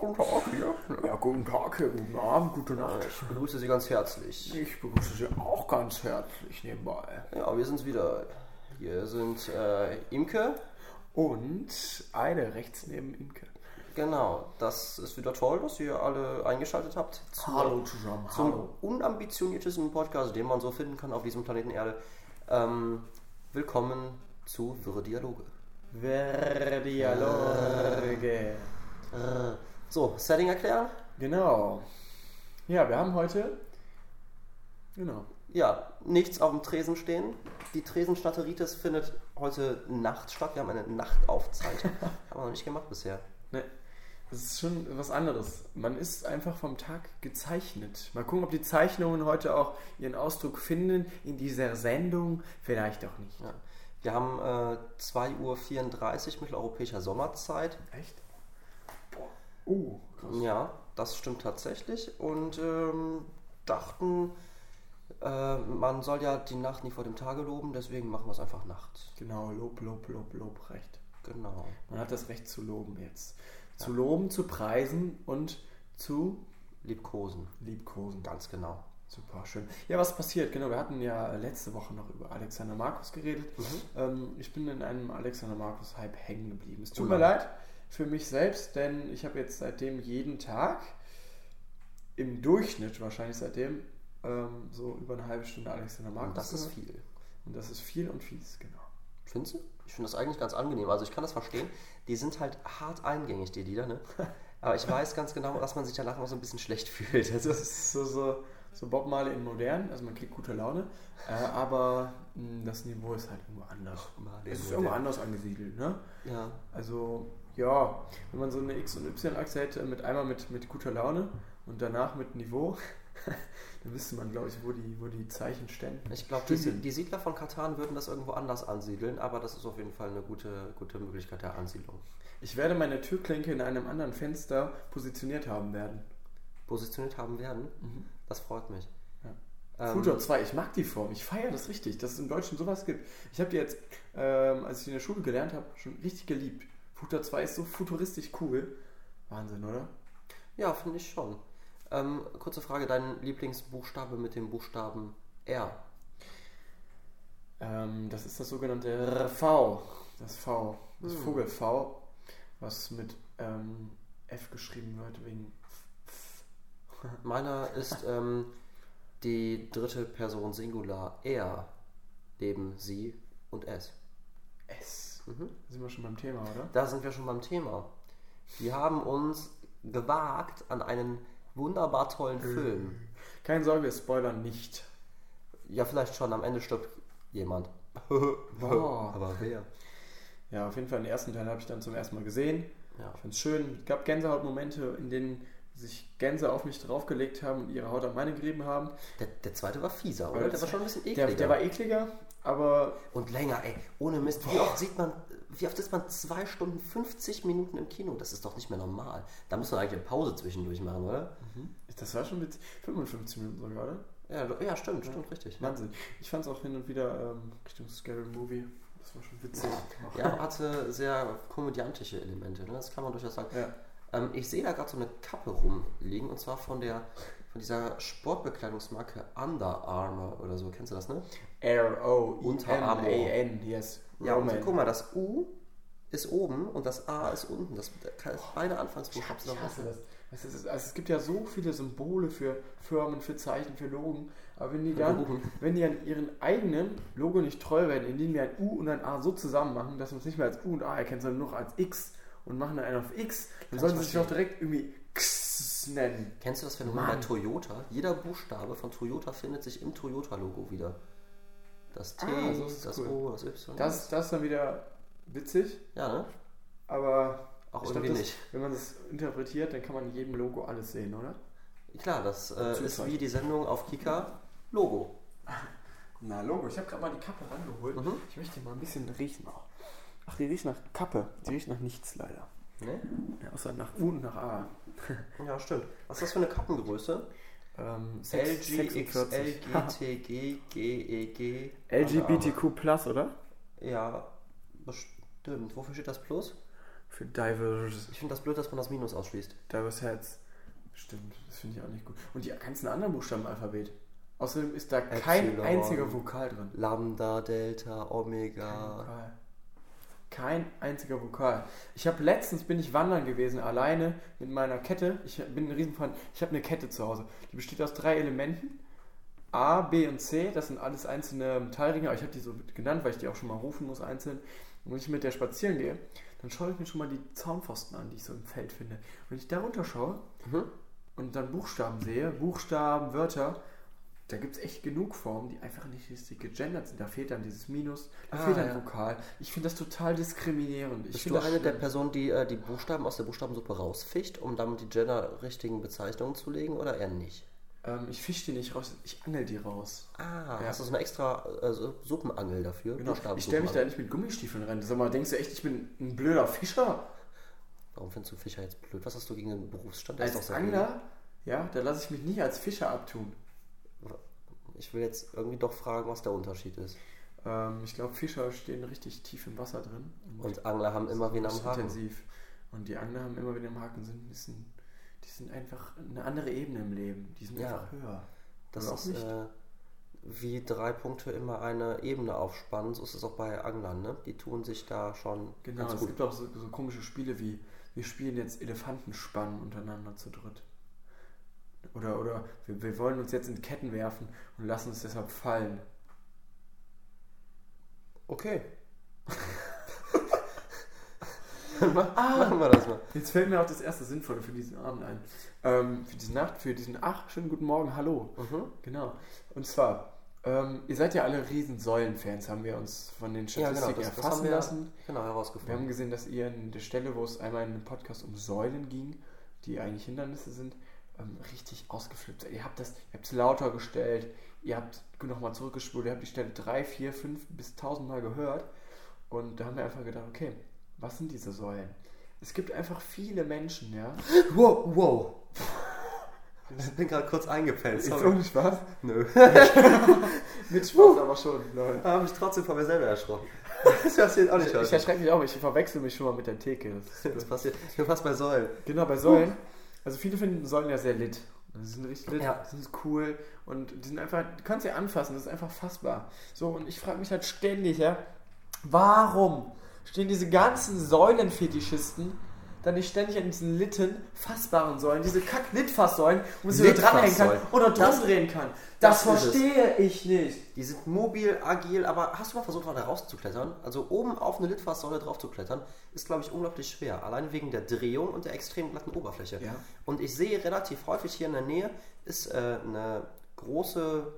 Guten Tag hier. Ja, guten Tag hier, guten Abend, gute Nacht. Ich begrüße Sie ganz herzlich. Ich begrüße Sie auch ganz herzlich nebenbei. Ja, wir sind's wieder. Hier sind äh, Imke. Und eine rechts neben Imke. Genau, das ist wieder toll, dass ihr alle eingeschaltet habt. Zu, Hallo zusammen, Zum hallo. unambitioniertesten Podcast, den man so finden kann auf diesem Planeten Erde. Ähm, willkommen zu Wirre Dialoge. Verdialoge. So, Setting erklären? Genau. Ja, wir haben heute. Genau. Ja, nichts auf dem Tresen stehen. Die Tresenstatteritis findet heute Nacht statt. Wir haben eine Nachtaufzeichnung. haben wir noch nicht gemacht bisher. Ne, das ist schon was anderes. Man ist einfach vom Tag gezeichnet. Mal gucken, ob die Zeichnungen heute auch ihren Ausdruck finden in dieser Sendung. Vielleicht auch nicht. Ja. Wir haben äh, 2.34 Uhr mitteleuropäischer Sommerzeit. Echt? Boah. Uh, krass. Ja, das stimmt tatsächlich. Und ähm, dachten, äh, man soll ja die Nacht nie vor dem Tage loben, deswegen machen wir es einfach Nacht. Genau, Lob, Lob, Lob, Lob, Recht. Genau. Man hat das Recht zu loben jetzt. Zu loben, zu preisen und zu Liebkosen. liebkosen. Ganz genau. Super schön. Ja, was passiert? Genau, wir hatten ja letzte Woche noch über Alexander Markus geredet. Ähm, ich bin in einem Alexander Markus-Hype hängen geblieben. Es tut Oh mir leid für mich selbst, denn ich habe jetzt seitdem jeden Tag, im Durchschnitt wahrscheinlich seitdem, ähm, so über eine halbe Stunde Alexander Markus. Und das ist viel. Und das ist viel und fies, genau. Findest du? Ich finde das eigentlich ganz angenehm. Also ich kann das verstehen. Die sind halt hart eingängig, die Lieder, ne? Aber ich weiß ganz genau, dass man sich danach noch so ein bisschen schlecht fühlt. Also, Das ist so, so, so Bob Marley in modern, also man kriegt gute Laune, äh, aber mh, das Niveau ist halt irgendwo anders. Marley Es ist irgendwo anders angesiedelt, ne? ja. Also, ja, wenn man so eine X- und Y-Achse hätte, mit einmal mit, mit guter Laune und danach mit Niveau, dann wüsste man, glaube ich, wo die, wo die Zeichen ständen. Ich glaube, die, die Siedler von Katan würden das irgendwo anders ansiedeln, aber das ist auf jeden Fall eine gute, gute Möglichkeit der Ansiedlung. Ich werde meine Türklinke in einem anderen Fenster positioniert haben werden. Positioniert haben werden, das freut mich. Ja. Ähm, Futur 2, ich mag die Form, ich feiere das richtig, dass es im Deutschen sowas gibt. Ich habe die jetzt, ähm, als ich in der Schule gelernt habe, schon richtig geliebt. Futur 2 ist so futuristisch cool. Wahnsinn, oder? Ja, finde ich schon. Ähm, kurze Frage, dein Lieblingsbuchstabe mit dem Buchstaben R? Ähm, das ist das sogenannte V. Das V. Das Hm. Vogel V, was mit ähm, F geschrieben wird wegen. Meiner ist ähm, die dritte Person Singular er neben sie und es. S. Mhm. Da sind wir schon beim Thema, oder? Da sind wir schon beim Thema. Wir haben uns gewagt an einen wunderbar tollen Film. Keine Sorge, wir spoilern nicht. Ja, vielleicht schon, am Ende stirbt jemand. Boah. Aber wer? Ja, auf jeden Fall den ersten Teil habe ich dann zum ersten Mal gesehen. Ja. Ich fand es schön. Es gab Gänsehautmomente, in denen sich Gänse auf mich draufgelegt haben und ihre Haut an meine gerieben haben. Der, der zweite war fieser, oder? Der das- war schon ein bisschen Der, ekliger. der war ekliger, aber Und länger, ey. Ohne Mist. Wie oft sieht man, wie oft ist man 2 Stunden 50 Minuten im Kino? Das ist doch nicht mehr normal. Da muss man eigentlich eine Pause zwischendurch machen, oder? das war schon mit 55 Minuten sogar, oder? Ja, ja stimmt, stimmt, richtig. Wahnsinn. Ich fand es auch hin und wieder ähm, Richtung Scary Movie. Das war schon witzig. Ja, hatte sehr komödiantische Elemente, ne? das kann man durchaus sagen. Ja. Ähm, ich sehe da gerade so eine Kappe rumliegen und zwar von der von dieser Sportbekleidungsmarke Under Armour oder so. Kennst du das, ne? R-O-I-N-A-N, yes. Ja, und Roman. guck mal, das U ist oben und das A ist unten. Das, das ist beide Anfangsbuchstaben. ich hasse das. Es, ist, also es gibt ja so viele Symbole für Firmen, für Zeichen, für Logen. Aber wenn die dann, wenn die an ihren eigenen Logo nicht treu werden, indem wir ein U und ein A so zusammen machen, dass man es nicht mehr als U und A erkennt, sondern nur noch als X und machen dann einen auf X, dann sollen sie sich doch direkt irgendwie X nennen. Kennst du das Phänomen Mann. bei Toyota? Jeder Buchstabe von Toyota findet sich im Toyota-Logo wieder. Das T, Ah, so das cool. O, das Y. Das, das ist dann wieder witzig, ja, ne? aber Auch ich irgendwie glaub, das, nicht. wenn man das interpretiert, dann kann man in jedem Logo alles sehen, oder? Klar, das äh, ist wie die Sendung auf Kika Logo. Na, Logo. Ich habe gerade mal die Kappe rangeholt. Mhm. Ich möchte mal ein bisschen riechen auch. Ach, die riecht nach Kappe. Die riecht nach nichts leider. Ne? Ja, außer nach U und nach A. Ja, stimmt. Was ist das für eine Kappengröße? Ähm, L, G, X, 46. L, G, T, G, G, E, G. LGBTQ+, oder? Ja, Stimmt. Wofür steht das Plus? Für diverse, Ich finde das blöd, dass man das Minus ausschließt. diverse Heads. Stimmt, das finde ich auch nicht gut. Und die ganzen anderen Buchstaben im Alphabet. Außerdem ist da kein Epsilon. einziger Vokal drin. Lambda, Delta, Kein Omega. Vokal. Kein einziger Vokal. Ich habe letztens bin ich wandern gewesen, alleine mit meiner Kette. Ich bin ein Riesenfan. Ich habe eine Kette zu Hause. Die besteht aus drei Elementen. A, B und C. Das sind alles einzelne Metallringe. Aber ich habe die so genannt, weil ich die auch schon mal rufen muss einzeln. Und wenn ich mit der spazieren gehe, dann schaue ich mir schon mal die Zaunpfosten an, die ich so im Feld finde. Wenn ich darunter schaue Mhm. und dann Buchstaben sehe, Buchstaben, Wörter, da gibt es echt genug Formen, die einfach nicht richtig gegendert sind. Da fehlt dann dieses Minus, da Ah, fehlt ein ja. Vokal. Ich finde das total diskriminierend. Ich Bist du eine der. Personen, die äh, die Buchstaben aus der Buchstabensuppe rausfischt, um damit die gender-richtigen Bezeichnungen zu legen oder eher nicht? ähm, Ich fische die nicht raus, ich angel die raus. Ah, Ja. hast du so eine extra äh, Suppenangel dafür? Genau. Ich stelle mich da nicht mit Gummistiefeln rein. Sag mal, denkst du echt, ich bin ein blöder Fischer? Warum findest du Fischer jetzt blöd? Was hast du gegen den Berufsstand? Der ist Als Angler, ja, da lasse ich mich nicht als Fischer abtun. Ich will jetzt irgendwie doch fragen, was der Unterschied ist. Ähm, ich glaube, Fischer stehen richtig tief im Wasser drin. Und Angler haben immer wen am Haken. intensiv. Und die Angler haben immer wieder am Haken sind, die sind, die sind einfach eine andere Ebene im Leben. Die sind Ja. einfach höher. Das Oder ist nicht. äh, wie drei Punkte immer eine Ebene aufspannen. So ist es auch bei Anglern, ne? Die tun sich da schon Genau, ganz es gut. gibt auch so, so komische Spiele wie wir spielen jetzt Elefantenspannen untereinander zu dritt. Oder, oder wir, wir wollen uns jetzt in Ketten werfen und lassen uns deshalb fallen. Okay. Ah, Machen wir das mal. jetzt fällt mir auch das erste Sinnvolle für diesen Abend ein. Ähm, für diese Nacht, für diesen, ach, schönen guten Morgen, hallo. Mhm. Genau. Und zwar, ähm, ihr seid ja alle riesen Säulenfans, haben wir uns von den Ja, genau, Statistiken das, das erfassen wir lassen. genau Wir herausgefunden. haben gesehen, dass ihr an der Stelle, wo es einmal in einem Podcast um Säulen ging, die eigentlich Hindernisse sind, ähm, richtig ausgeflippt seid. Ihr habt das, ihr habt es lauter gestellt, ihr habt nochmal zurückgespult, ihr habt die Stelle drei, vier, fünf bis tausend Mal gehört. Und da haben wir einfach gedacht, okay, was sind diese Säulen? Es gibt einfach viele Menschen, ja. Wow, wow. Ich bin gerade kurz eingepennt. Ist ohne Spaß? Nö. Mit Spaß aber schon, Leute. Da habe ich trotzdem von mir selber erschrocken. Das passiert auch nicht Ich häufig. erschrecke mich auch, ich verwechsel mich schon mal mit der Theke. Das Das passiert. Ich bin fast bei Säulen. Genau, bei Säulen. Also viele finden Säulen ja sehr lit. Die sind richtig lit, Ja. sind cool und die sind einfach, du kannst sie anfassen, das ist einfach fassbar. So, und ich frage mich halt ständig, ja, warum stehen diese ganzen Säulenfetischisten dann nicht ständig an diesen litten, fassbaren Säulen, diese kack-Litfasssäulen, wo man sie so dranhängen kann Litfasssäulen. oder Das- drum drehen kann. Das, das verstehe ich nicht. Die sind mobil, agil, aber hast du mal versucht, da rauszuklettern? Also oben auf eine Litfaßsäule drauf zu klettern, ist, glaube ich, unglaublich schwer. Alleine wegen der Drehung und der extrem glatten Oberfläche. Ja. Und ich sehe relativ häufig hier in der Nähe, ist äh, eine große,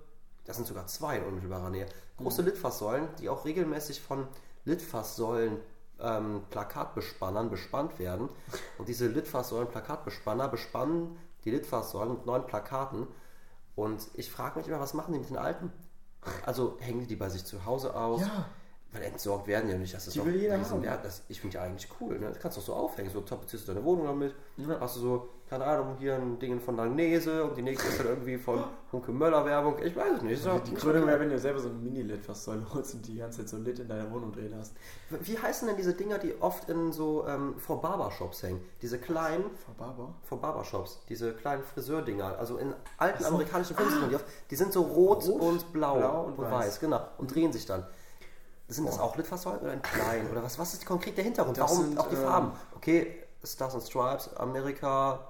das sind sogar zwei in unmittelbarer Nähe, große Litfaßsäulen, die auch regelmäßig von Litfaßsäulen ähm, Plakatbespannern bespannt werden. Und diese Litfaßsäulen Plakatbespanner bespannen die Litfaßsäulen mit neuen Plakaten. Und ich frage mich immer, was machen die mit den alten? Also hängen die bei sich zu Hause aus? Ja. Weil entsorgt werden ja nicht. Das ist Die doch will jeder haben. Wert. Das, ich finde ja eigentlich cool. Ne? Das kannst du doch so aufhängen. So tapezierst du deine Wohnung damit. Ja. Hast du so, keine Ahnung, hier ein Ding von Langnese und die nächste ist dann irgendwie von Hunke Möller Werbung. Ich weiß es nicht. Ist doch- Die Krönung wäre, wenn du selber so ein Mini-Lit-Fasssäule holst und die ganze Zeit so lit in deiner Wohnung drehen hast. Wie heißen denn diese Dinger, die oft in so ähm, vor Barbershops hängen? Diese kleinen, Frau Barber? vor Barbershops, diese kleinen Friseurdinger. Also in alten so. amerikanischen Filmen man die. Die sind so rot, Rot, und blau, blau und, und weiß. weiß. genau. Und drehen sich dann. Sind das Boah. auch Litfaßsäulen oder in klein? Oder was, was ist konkret der Hintergrund? Das Warum sind, auch die ähm, Farben? Okay, Stars and Stripes, Amerika,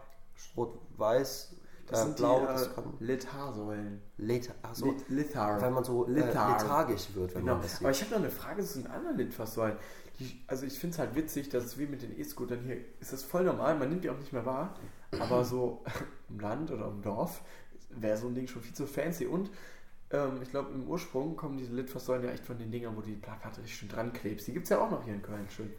rot-weiß, Das äh, sind blau, die das äh, kann Lit-Haarsäulen. Leth achso, Lit- Lithar. weil man so äh, Lithar. lethargisch wird, wenn Genau. man das Aber sieht. ich habe noch eine Frage zu den anderen Litfaßsäulen. Die, also ich finde es halt witzig, dass es wie mit den E-Scootern hier ist das voll normal, man nimmt die auch nicht mehr wahr. Aber so im Land oder im Dorf wäre so ein Ding schon viel zu fancy. Und ähm, ich glaube, im Ursprung kommen diese Litfaßsäulen ja echt von den Dingern, wo du die Plakate richtig schön dran klebst. Die gibt es ja auch noch hier in Köln schön.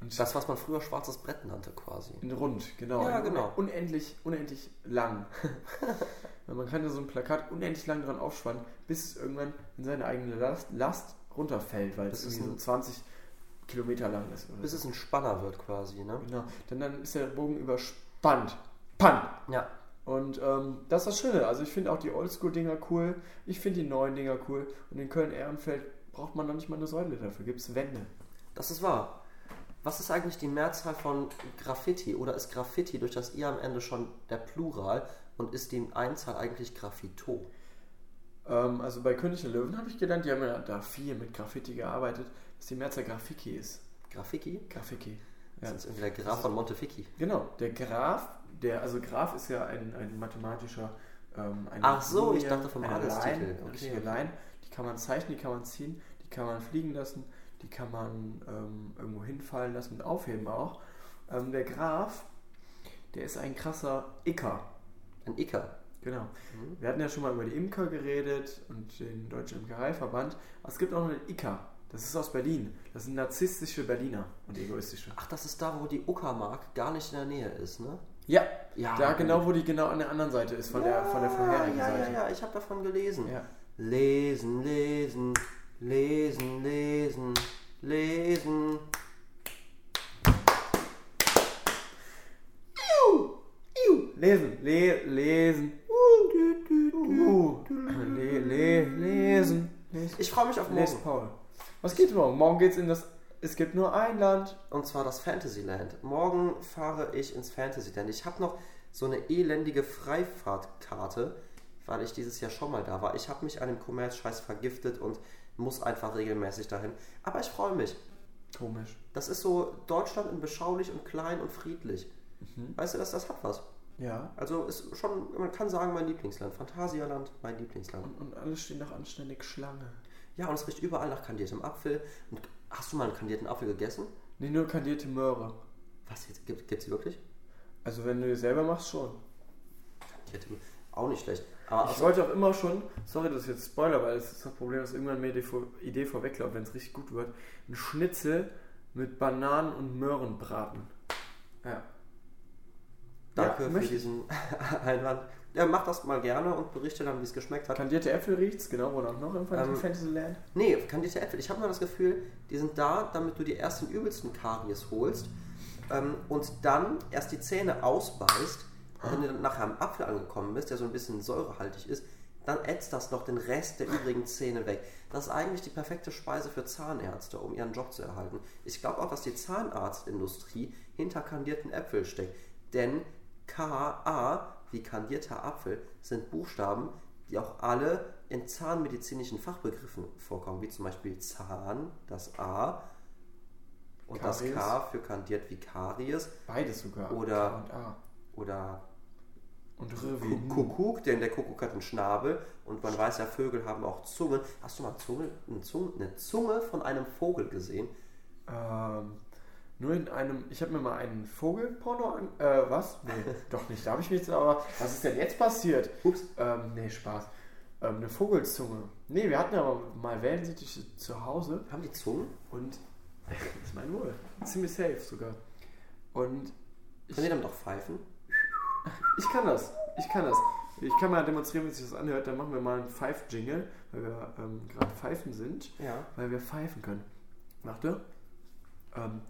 Und Das, was man früher schwarzes Brett nannte quasi. in rund, genau. Ja, genau. Unendlich, unendlich lang. Man kann ja so ein Plakat unendlich lang dran aufspannen, bis es irgendwann in seine eigene Last, Last runterfällt, weil es Bis es irgendwie so ein- 20 Kilometer lang ist. Bis so. es ein Spanner wird quasi, ne? Genau. Denn dann ist der Bogen überspannt. Pan! Ja. Und ähm, das ist das Schöne. Also ich finde auch die Oldschool-Dinger cool. Ich finde die neuen Dinger cool. Und in Köln-Ehrenfeld braucht man noch nicht mal eine Säule dafür. Gibt es Wände. Das ist wahr. Was ist eigentlich die Mehrzahl von Graffiti? Oder ist Graffiti durch das I am Ende schon der Plural und ist die Einzahl eigentlich Graffito? Ähm, also bei König der Löwen habe ich gelernt, die haben ja da viel mit Graffiti gearbeitet, dass die Mehrzahl Graffiti ist. Graffiti? Graffiti. Das ist irgendwie der Graf von Montefici. Genau, der Graph, der, also Graph ist ja ein, ein mathematischer. Ähm, eine Ach so, ich Linie, dachte vom eine Adelstitel. Okay, okay. Line. Die kann man zeichnen, die kann man ziehen, die kann man fliegen lassen, die kann man ähm, irgendwo hinfallen lassen und aufheben auch. Ähm, der Graph, der ist ein krasser Icker. Ein Icker. Genau. Mhm. Wir hatten ja schon mal über die Imker geredet und den Deutschen Imkereiverband. Aber es gibt auch noch den Icker. Das ist aus Berlin. Das sind narzisstische Berliner und egoistische. Ach, das ist da, wo die Uckermark gar nicht in der Nähe ist, ne? Ja, Ja, da genau, wo die genau an der anderen Seite ist, von, der, von der vorherigen ja, Seite. Ja, ja, ich habe davon gelesen. Ja. Lesen, lesen, lesen, lesen, lesen. Lesen, le, lesen. Uh, le, le, lesen. Les, Ich freue mich auf morgen. Paul. Was geht morgen? Morgen geht's in das. Es gibt nur ein Land. Und zwar das Fantasyland. Morgen fahre ich ins Fantasyland. Ich habe noch so eine elendige Freifahrtkarte, weil ich dieses Jahr schon mal da war. Ich habe mich an dem Kommerzscheiß vergiftet und muss einfach regelmäßig dahin. Aber ich freue mich. Komisch. Das ist so Deutschland in beschaulich und klein und friedlich. Weißt du, dass das hat was. Ja. Also ist schon, man kann sagen, mein Lieblingsland. Phantasialand, mein Lieblingsland. Und, und alles steht noch anständig Schlange. Ja, und es riecht überall nach kandiertem Apfel. Und hast du mal einen kandierten Apfel gegessen? Nee, nur kandierte Möhre. Was jetzt? Gibt gibt's die wirklich? Also wenn du die selber machst, schon. Kandierte auch nicht schlecht. Aber Ich also, wollte auch immer schon, sorry, das ist jetzt Spoiler, weil das ist das Problem, dass irgendwann mir die Idee vorweglauft, wenn es richtig gut wird. Ein Schnitzel mit Bananen und Möhren braten. Ja. Danke ja, für diesen Einwand. Ja, mach das mal gerne und berichte dann, wie es geschmeckt hat. Kandierte Äpfel riecht's, genau, wo noch im Ähm, Fantasyland. Nee, kandierte Äpfel. Ich habe nur das Gefühl, die sind da, damit du die ersten übelsten Karies holst ähm, und dann erst die Zähne ausbeißt. Und wenn du dann nachher am Apfel angekommen bist, der so ein bisschen säurehaltig ist, dann ätzt das noch den Rest der übrigen Zähne weg. Das ist eigentlich die perfekte Speise für Zahnärzte, um ihren Job zu erhalten. Ich glaube auch, dass die Zahnarztindustrie hinter kandierten Äpfeln steckt. Denn KA, wie kandierter Apfel, sind Buchstaben, die auch alle in zahnmedizinischen Fachbegriffen vorkommen, wie zum Beispiel Zahn, das A, und das Karies. K für kandiert wie Karies Beides sogar. oder- K und A. oder Und Kuckuck, denn der Kuckuck hat einen Schnabel und man weiß ja, Vögel haben auch Zungen. Hast du mal Zunge, eine, Zunge, eine Zunge von einem Vogel gesehen? Ähm, nur in einem, ich habe mir mal einen Vogelporno an, äh, was? Nee, doch nicht, da habe ich mich jetzt aber, was ist denn jetzt passiert? Ups. Ähm, nee, Spaß. Ähm, eine Vogelzunge. Nee, wir hatten ja mal Wellensittiche zu Hause Haben die Zungen? und, das ist mein Wohl, ziemlich safe sogar. Und ich, Können die damit auch pfeifen? ich kann das, ich kann das. Ich kann mal demonstrieren, wie sich das anhört, dann machen wir mal einen Pfeif-Jingle, weil wir ähm, gerade pfeifen sind. Ja. weil wir pfeifen können. Warte. Ähm.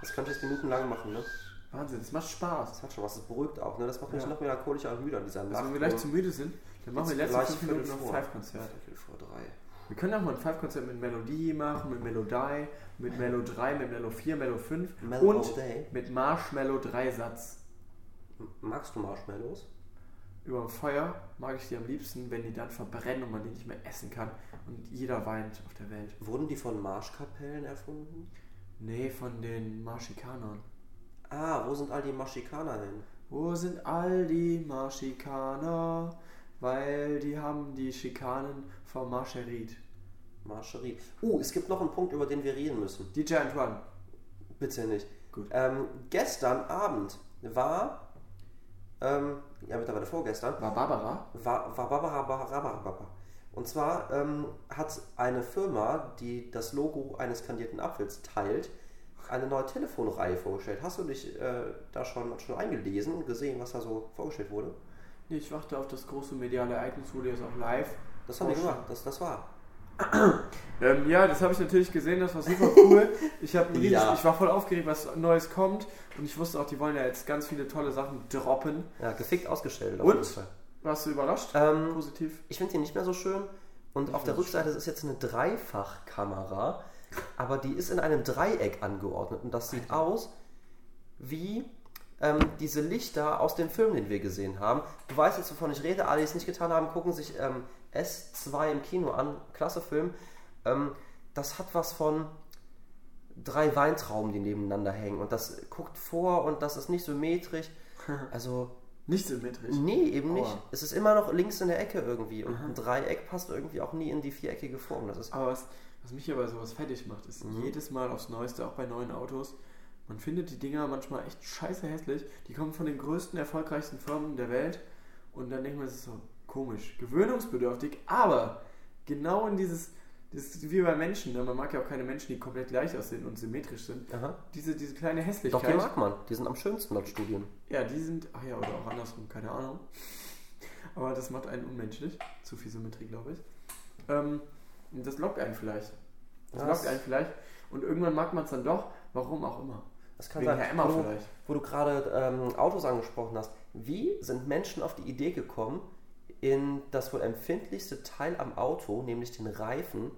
Das könnte ich minutenlang machen, ne? Wahnsinn, es macht Spaß. Das hat schon was, das beruhigt auch, ne? Das macht mich Ja. noch melancholischer und müder an dieser Also Nacht. wenn wir gleich zu müde sind, dann machen wir gleich fünf Minuten noch vor. Pfeifkonzert. Viertel vor drei. Wir können auch mal ein Pfeifkonzert mit Melodie machen, mit Melodie, mit Melo 3, mit Melo 4, Melo 5 Mellow und mit Marshmallow 3 Satz. Magst du Marshmallows? Über dem Feuer mag ich die am liebsten, wenn die dann verbrennen und man die nicht mehr essen kann und jeder weint auf der Welt. Wurden die von Marschkapellen erfunden? Nee, von den Marschikanern. Ah, wo sind all die Marschikaner hin? Wo sind all die Marschikaner? Weil die haben die Schikanen vom Marscherit. Marscherie. Uh, es gibt noch einen Punkt, über den wir reden müssen. DJ Antoine. Bitte nicht. Gut. Ähm, gestern Abend war, ähm, ja mittlerweile vorgestern, War Barbara? war, war Barbara Barbara Barbara. Und zwar ähm, hat eine Firma, die das Logo eines kandierten Apfels teilt, eine neue Telefonreihe vorgestellt. Hast du dich äh, da schon, schon eingelesen und gesehen, was da so vorgestellt wurde? Nee, ich warte auf das große mediale Ereignis, wo die jetzt auch live. Das haben vorstellen. gemacht, das, das war. Ähm, ja, das habe ich natürlich gesehen, das war super cool. Ich, hab Ja. ich war voll aufgeregt, was Neues kommt. Und ich wusste auch, die wollen ja jetzt ganz viele tolle Sachen droppen. Ja, gefickt ausgestellt. auf Und? Warst du überrascht? Ähm, Positiv? ich finde die nicht mehr so schön. Und Ich auf der Rückseite ist jetzt eine Dreifachkamera, aber die ist in einem Dreieck angeordnet. Und das sieht aus wie ähm, diese Lichter aus dem Film, den wir gesehen haben. Du weißt jetzt, wovon ich rede. Alle, die es nicht getan haben, gucken sich ähm, S2 im Kino an. Klasse Film. Ähm, das hat was von drei Weintrauben, die nebeneinander hängen. Und das guckt vor und das ist nicht symmetrisch. Also, Nicht symmetrisch. nee, eben nicht. Es ist immer noch links in der Ecke irgendwie. Und ein Dreieck passt irgendwie auch nie in die viereckige Form. Das ist Aber was, was mich aber sowas fertig macht, ist Mhm. jedes Mal aufs Neueste, auch bei neuen Autos, man findet die Dinger manchmal echt scheiße hässlich. Die kommen von den größten, erfolgreichsten Firmen der Welt und dann denkt man, es ist so komisch, gewöhnungsbedürftig, aber genau in dieses, das ist wie bei Menschen, ne? man mag ja auch keine Menschen, die komplett gleich aussehen und symmetrisch sind. Aha. Diese, diese kleine Doch, Hässlichkeit. die mag man. Die sind am schönsten laut Studien. Ja, die sind, ach ja, oder auch andersrum, keine Ahnung. Aber das macht einen unmenschlich. Zu viel Symmetrie, glaube ich. Ähm, und das lockt einen vielleicht. Das Ja, lockt das- einen vielleicht. Und irgendwann mag man es dann doch, warum auch immer. Das kann Wegen sein. Emmer wo, vielleicht. wo du gerade ähm, Autos angesprochen hast. Wie sind Menschen auf die Idee gekommen, in das wohl empfindlichste Teil am Auto, nämlich den Reifen,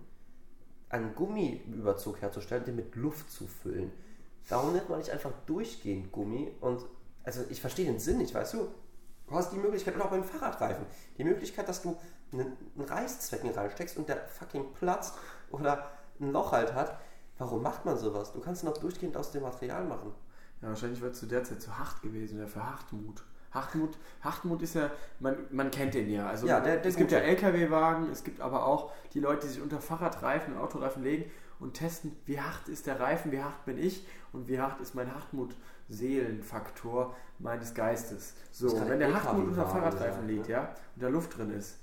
einen Gummiüberzug herzustellen, den mit Luft zu füllen? Warum nennt man nicht einfach durchgehend Gummi? Und also ich verstehe den Sinn nicht, weißt du? Du hast die Möglichkeit, und auch beim Fahrradreifen, die Möglichkeit, dass du einen, einen Reißzwecken reinsteckst und der fucking platzt oder ein Loch halt hat. Warum macht man sowas? Du kannst ihn auch durchgehend aus dem Material machen. Ja, wahrscheinlich wird es zu der Zeit zu hart gewesen, ja, für Hartmut. Hartmut, Hartmut ist ja, man, man kennt den ja. Also Ja, der- der es gibt ja. LKW-Wagen, es gibt aber auch die Leute, die sich unter Fahrradreifen, Autoreifen legen und testen, wie hart ist der Reifen, wie hart bin ich und wie hart ist mein Hartmut-Seelenfaktor meines Geistes. So, wenn der Hartmut unter Fahrradreifen sein, liegt, ja, und da Luft drin ist,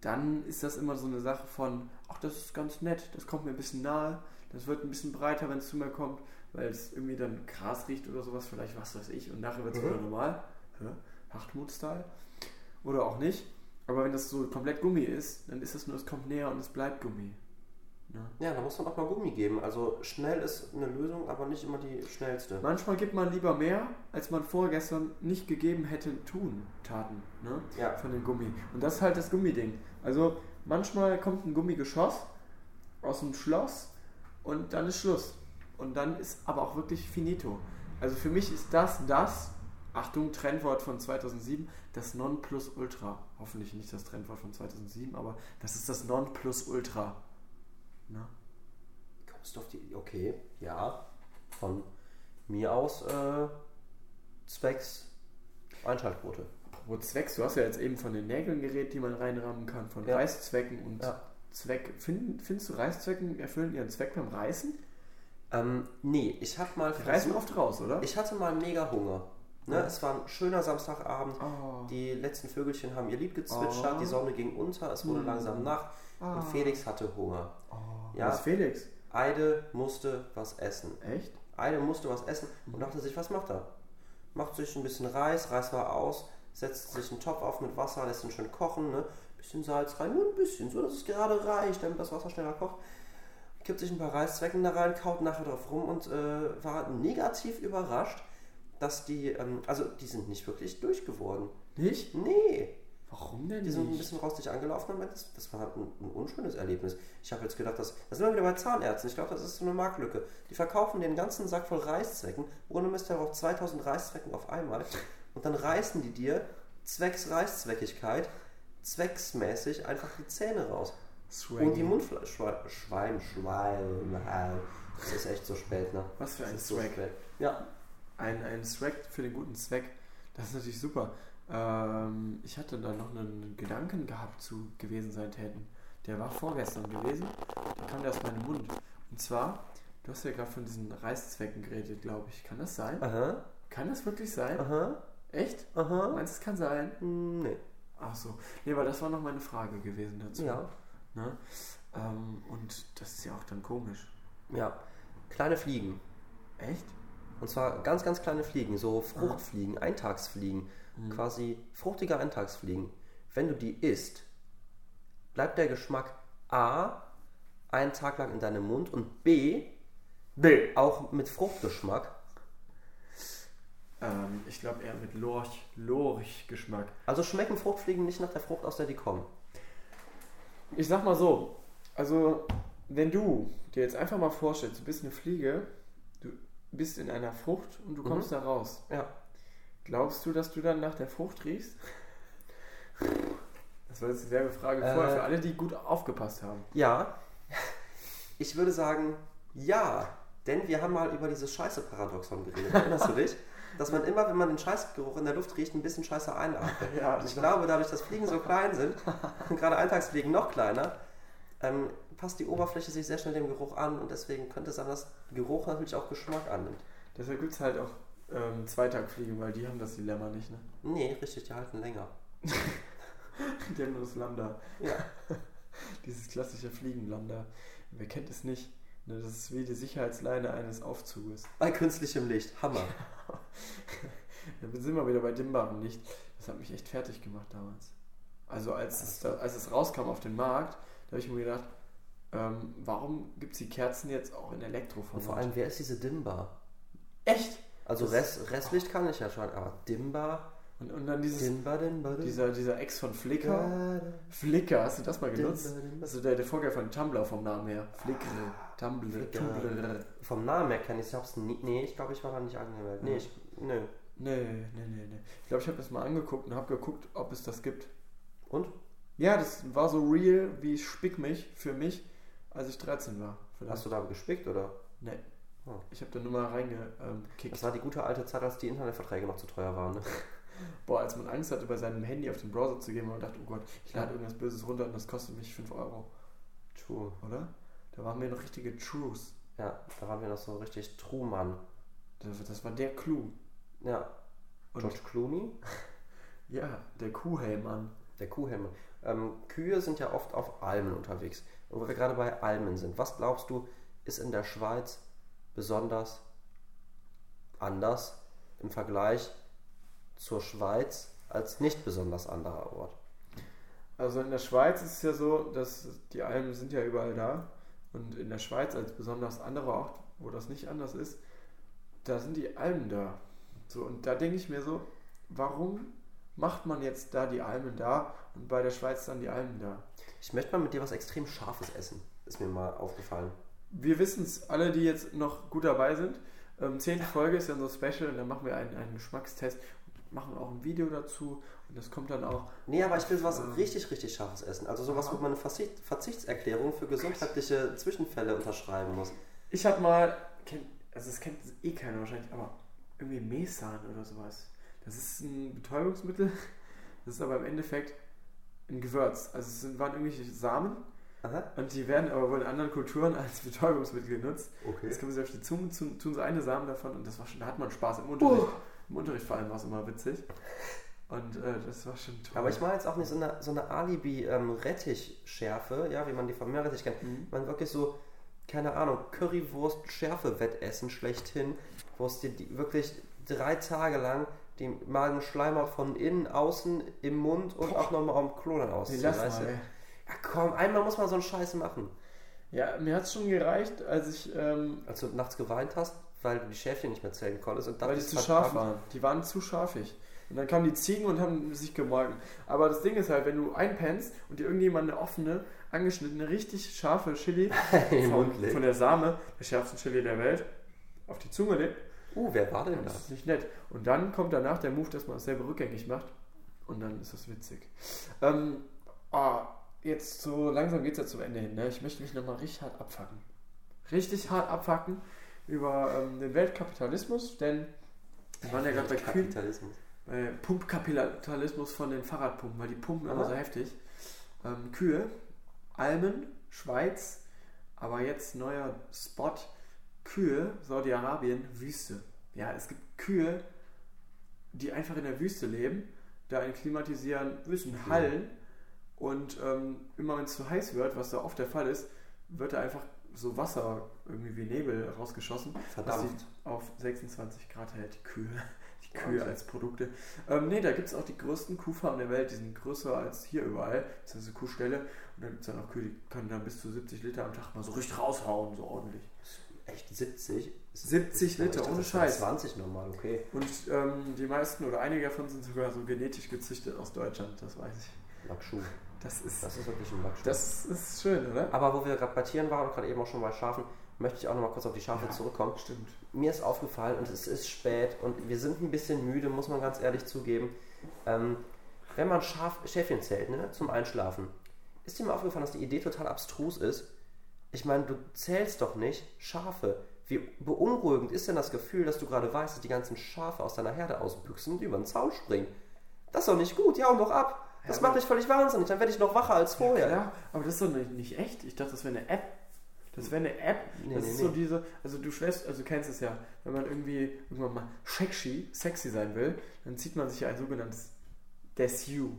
dann ist das immer so eine Sache von, ach, das ist ganz nett, das kommt mir ein bisschen nahe, das wird ein bisschen breiter, wenn es zu mir kommt, weil es irgendwie dann Gras riecht oder sowas, vielleicht was weiß ich, und nachher wird es Mhm. wieder normal, ja, Hartmut-Style, oder auch nicht. Aber wenn das so komplett Gummi ist, dann ist es nur, es kommt näher und es bleibt Gummi. Ne? Ja, da muss man auch mal Gummi geben. Also schnell ist eine Lösung, aber nicht immer die schnellste. Manchmal gibt man lieber mehr, als man vorgestern nicht gegeben hätte tun, taten, ne? Ja. Von dem Gummi. Und das ist halt das Gummiding. Also manchmal kommt ein Gummigeschoss aus dem Schloss und dann ist Schluss. Und dann ist aber auch wirklich finito. Also für mich ist das das, Achtung, Trendwort von 2007, das Nonplusultra. Hoffentlich nicht das Trendwort von 2007, aber das ist das Nonplusultra. Ne? Kommst du auf die. Okay, ja. Von mir aus äh, zwecks Einschaltquote. Apropos Zwecks, du hast ja jetzt eben von den Nägeln geredet, die man reinrammen kann, von Ja. Reißzwecken und Ja. Zweck. Find, findest du Reißzwecken erfüllen ihren Zweck beim Reißen? Ähm, nee, ich hab mal Die reißen oft raus, oder? Ich hatte mal mega Hunger. Ne? Ja. Es war ein schöner Samstagabend. oh. Die letzten Vögelchen haben ihr Lied gezwitschert, Oh. die Sonne ging unter, es wurde Hm. langsam Nacht Ah. und Felix hatte Hunger. Oh. Ja. Was ist Felix? Eide musste was essen. Echt? Eide musste was essen und Mhm. dachte sich, was macht er? Macht sich ein bisschen Reis, Reis war aus, setzt sich einen Topf auf mit Wasser, lässt ihn schön kochen, ne? Bisschen Salz rein, nur ein bisschen, so dass es gerade reicht, damit das Wasser schneller kocht. Kippt sich ein paar Reiszwecken da rein, kaut nachher drauf rum und äh, war negativ überrascht, dass die, ähm, also die sind nicht wirklich durch geworden. Nicht? Nee, Warum denn die sind ein nicht? bisschen rostig angelaufen, aber das, das war ein, ein unschönes Erlebnis. Ich habe jetzt gedacht, dass, das sind wir wieder bei Zahnärzten. Ich glaube, das ist so eine Marktlücke. Die verkaufen den ganzen Sack voll Reißzwecken, ohne Mist darauf 2000 Reißzwecken auf einmal. Und dann reißen die dir zwecks Reißzweckigkeit, zwecksmäßig einfach die Zähne raus. Swaggy. Und die Mundfleisch, Schwein, Schwein, das ist echt so spät, ne? Was für ein so Swag. spät. Ja, Ein, ein Swag für den guten Zweck. Das ist natürlich super. Ähm, ich hatte da noch einen Gedanken gehabt zu gewesen sein täten. Der war vorgestern gewesen. Der kam aus meinem Mund. Und zwar, du hast ja gerade von diesen Reißzwecken geredet, glaube ich. Kann das sein? aha, Kann das wirklich sein? aha, Echt? aha. Meinst du, es kann sein? Hm, Nee, Ach so. Nee, aber das war noch meine Frage gewesen dazu. ja. Ne? Ähm, und das ist ja auch dann komisch. Ja, kleine Fliegen. Echt? Und zwar ganz, ganz kleine Fliegen, so Fruchtfliegen, Eintagsfliegen, Mhm. quasi fruchtige Eintagsfliegen. Wenn du die isst, bleibt der Geschmack A einen Tag lang in deinem Mund und B, B. auch mit Fruchtgeschmack. Ähm, ich glaube eher mit Lorch, Lorch-Geschmack. Also schmecken Fruchtfliegen nicht nach der Frucht, aus der die kommen. Ich sag mal so, also wenn du dir jetzt einfach mal vorstellst, du bist eine Fliege, du bist in einer Frucht und du kommst da raus. Ja. Glaubst du, dass du dann nach der Frucht riechst? Das war jetzt dieselbe Frage Äh. vorher für alle, die gut aufgepasst haben. Ja. Ich würde sagen, ja. Denn wir haben mal über dieses Scheiße-Paradoxon geredet. Erinnerst du dich? Dass man immer, wenn man den Scheißgeruch in der Luft riecht, ein bisschen Scheiße einatmet. Ja, Und ich glaube, dadurch, dass Fliegen so klein sind, und gerade Eintagsfliegen noch kleiner, ähm, passt die Oberfläche sich sehr schnell dem Geruch an und deswegen könnte es sein, dass Geruch natürlich auch Geschmack annimmt. Deshalb gibt es halt auch ähm, Zweitagfliegen, weil die haben das Dilemma nicht, ne? Nee, richtig, die halten länger. Die haben nur das Lambda. Ja. Dieses klassische Fliegenlambda. Wer kennt es nicht? Ne, das ist wie die Sicherheitsleine eines Aufzuges. Bei künstlichem Licht. Hammer. Da sind wir wieder bei dimmbarem Licht. Das hat mich echt fertig gemacht damals. Also als es, da, als es rauskam auf den Markt, da habe ich mir gedacht, ähm, warum gibt es die Kerzen jetzt auch in Und Elektroformat? vor allem, wer ist diese Dimbar? echt? Also Das- Rest, Restlicht kann ich ja schon, aber Dimbar, Und, und dann dieses, Dimbar, Dimbar, Dimbar. dieser, dieser Ex von Flickr. Flickr, hast du das mal genutzt? Also der, der Vorgänger von Tumblr vom Namen her. Flickr, Tumblr, Flickr. Tumblr. Vom Namen her kenne ich es. Nie, nee, ich glaube, ich war da nicht angemeldet. Nee, ich, nö. Nee, nee, nee, nee. Ich glaube, ich habe das mal angeguckt und habe geguckt, ob es das gibt. Und? Ja, das war so real wie Spick mich für mich, als ich 13 war. Vielleicht. Hast du da gespickt oder? Nee. Oh. Ich habe da nur mal reingekickt. Das war die gute alte Zeit, als die Internetverträge noch zu teuer waren. Ne? Boah, als man Angst hatte, bei seinem Handy auf den Browser zu gehen, weil man dachte, oh Gott, ich lade irgendwas Böses runter und das kostet mich 5 Euro, True. oder? Da waren wir noch richtige Trues. Ja, da waren wir noch so richtig Truman. Das, das war der Clou. Ja. Und George Clooney, ja, der Kuhhelm der Kuhhelm. Ähm, Kühe sind ja oft auf Almen unterwegs. Und wo wir gerade bei Almen sind, was glaubst du, ist in der Schweiz besonders anders im Vergleich zur Schweiz als nicht besonders anderer Ort? Also in der Schweiz ist es ja so, dass die Almen sind ja überall da. Und in der Schweiz als besonders anderer Ort, wo das nicht anders ist, da sind die Almen da. So, und da denke ich mir so, warum macht man jetzt da die Almen da und bei der Schweiz dann die Almen da? Ich möchte mal mit dir was extrem Scharfes essen. Ist mir mal aufgefallen. Wir wissen es, alle, die jetzt noch gut dabei sind. Ähm, zehnte Folge ist ja so special und dann machen wir einen, einen Geschmackstest, machen auch ein Video dazu und das kommt dann auch. Nee, aber ich will was Ähm. richtig, richtig Scharfes essen. Also sowas, Aha. wo man eine Verzicht, Verzichtserklärung für gesundheitliche Zwischenfälle unterschreiben muss. Ich habe mal, also das kennt eh keiner wahrscheinlich, aber irgendwie Mesan oder sowas. Das ist ein Betäubungsmittel, das ist aber im Endeffekt ein Gewürz. Also es sind, waren irgendwelche Samen Aha. und die werden aber wohl in anderen Kulturen als Betäubungsmittel genutzt. Okay. Das können sie auf die Zunge tun, tun so eine Samen davon und das war schon, da hat man Spaß im Unterricht. Im Unterricht vor allem war es immer witzig. Und äh, das war schon toll. Aber ich meine jetzt auch nicht so eine, so eine Alibi-Rettich-Schärfe, ja, wie man die von Meerrettich kennt. Mhm. Man wirklich so, keine Ahnung, Currywurst-Schärfe-Wettessen schlechthin, wo es dir die, wirklich drei Tage lang die Magenschleimhaut von innen, außen, im Mund und auch nochmal am Klo dann auszieht, lass weißt mal, du? Ja komm, einmal muss man so einen Scheiß machen. Ja, mir hat es schon gereicht, als ich, ähm, Als du nachts geweint hast, weil du die Schäfchen nicht mehr zählen konntest und weil die zu scharf verdammt, waren. Die waren zu scharfig. Und dann kamen die Ziegen und haben sich gemolken. Aber das Ding ist halt, wenn du einpennst und dir irgendjemand eine offene, angeschnittene, richtig scharfe Chili von, von der Same, der schärfsten Chili der Welt, auf die Zunge legt, Uh, wer war denn ist das? das nicht nett. Und dann kommt danach der Move, dass man dasselbe rückgängig macht. Und dann ist das witzig. Ähm, ah, jetzt so langsam geht es ja zum Ende hin. Ne? Ich möchte mich nochmal richtig hart abfacken. Richtig hart abfacken über ähm, den Weltkapitalismus, denn wir waren ja gerade bei Kapitalismus. bei Pumpkapitalismus von den Fahrradpumpen, weil die pumpen immer so heftig. Ähm, Kühe, Almen, Schweiz, aber jetzt neuer Spot, Kühe, Saudi-Arabien, Wüste. Ja, es gibt Kühe, die einfach in der Wüste leben, da in klimatisieren müssen, Mhm. Hallen und ähm, immer wenn es zu heiß wird, was da oft der Fall ist, wird da einfach so Wasser irgendwie wie Nebel rausgeschossen. Verdammt. Sie auf 26 Grad hält, die Kühe. Die Kühe Wahnsinn. als Produkte. Ähm, ne, da gibt es auch die größten Kuhfarmen der Welt. Die sind größer als hier überall. Das ist eine Kuhstelle. Und dann gibt es dann auch Kühe, die können dann bis zu 70 Liter am Tag mal so richtig raushauen, so ordentlich. Echt 70? 70 Liter, ohne Scheiß. 20 normal, okay. Und ähm, die meisten oder einige davon sind sogar so genetisch gezüchtet aus Deutschland, das weiß ich. Lackschuh. Das ist, Das ist wirklich ein Lackschuh. das ist schön, oder? Aber wo wir gerade bei Tieren waren und gerade eben auch schon bei Schafen, möchte ich auch noch mal kurz auf die Schafe Ja. zurückkommen. Stimmt. Mir ist aufgefallen und es ist spät und wir sind ein bisschen müde, muss man ganz ehrlich zugeben. Ähm, wenn man Schaf, Schäfchen zählt, ne, zum Einschlafen, ist dir mal aufgefallen, dass die Idee total abstrus ist? Ich meine, du zählst doch nicht Schafe. Wie beunruhigend ist denn das Gefühl, dass du gerade weißt, dass die ganzen Schafe aus deiner Herde ausbüchsen und über den Zaun springen? Das ist doch nicht gut, ja und doch ab. Das Ja, macht dich völlig wahnsinnig, dann werde ich noch wacher als vorher. Ja, aber das ist doch nicht, nicht echt. Ich dachte, das wäre eine App. Das wäre eine App. Nee, das nee, ist nee. so diese, also du schläfst, also du kennst es ja, wenn man irgendwie irgendwann mal sexy, sexy sein will, dann zieht man sich ja ein sogenanntes Desu.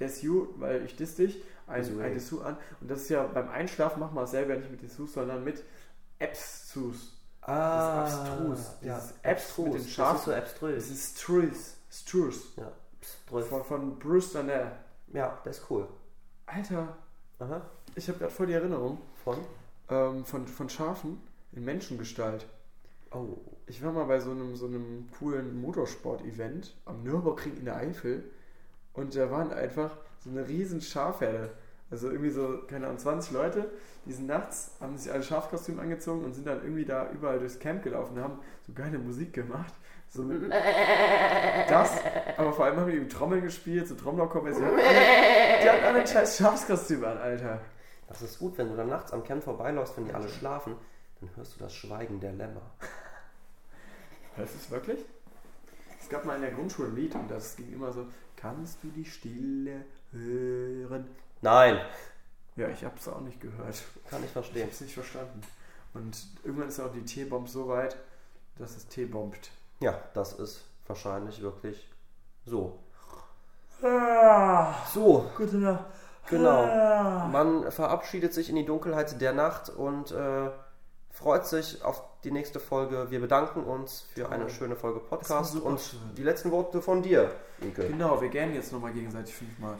Desu, weil ich diss dich, ein, Desu, ein. Desu an. Und das ist ja beim Einschlafen machen wir es selber nicht mit Desus, sondern mit Abstrus. Ah, Das ist abstrus. Ja, Dieses Abstrus mit den Das Schafen. ist so Das abstrus. ist Strus. Strus. Ja, abstrus. Von, von Bruce Danell. ja, das ist cool. Alter, Aha. ich habe gerade voll die Erinnerung Von? Ähm, von, von Schafen in Menschengestalt. Oh. Ich war mal bei so einem, so einem coolen Motorsport-Event am Nürburgring in der Eifel und da waren einfach so eine riesen Schafherde. Also irgendwie so, keine Ahnung, 20 Leute, die sind nachts, haben sich alle Schafkostüm angezogen und sind dann irgendwie da überall durchs Camp gelaufen und haben so geile Musik gemacht. So mit das, aber vor allem haben die Trommeln gespielt, so alle, die hatten alle ein scheiß Schafskostüm an, Alter. Das ist gut, wenn du dann nachts am Camp vorbeiläufst, wenn die alle schlafen, dann hörst du das Schweigen der Lämmer. Hörst du es wirklich? Es gab mal in der Grundschule ein Lied und das ging immer so, kannst du die Stille hören? Nein, Ja, ich hab's auch nicht gehört. kann ich Ich verstehen. hab's nicht verstanden. Und irgendwann ist auch die T-Bomb so weit, dass es T-bombt. Ja, das ist wahrscheinlich wirklich so. Ah, So, gute Nacht. Genau. Man verabschiedet sich in die Dunkelheit der Nacht und äh, freut sich auf die nächste Folge. Wir bedanken uns für eine schöne Folge Podcast und schön. die letzten Worte von dir, Inke. Genau, wir gähnen jetzt nochmal gegenseitig fünfmal.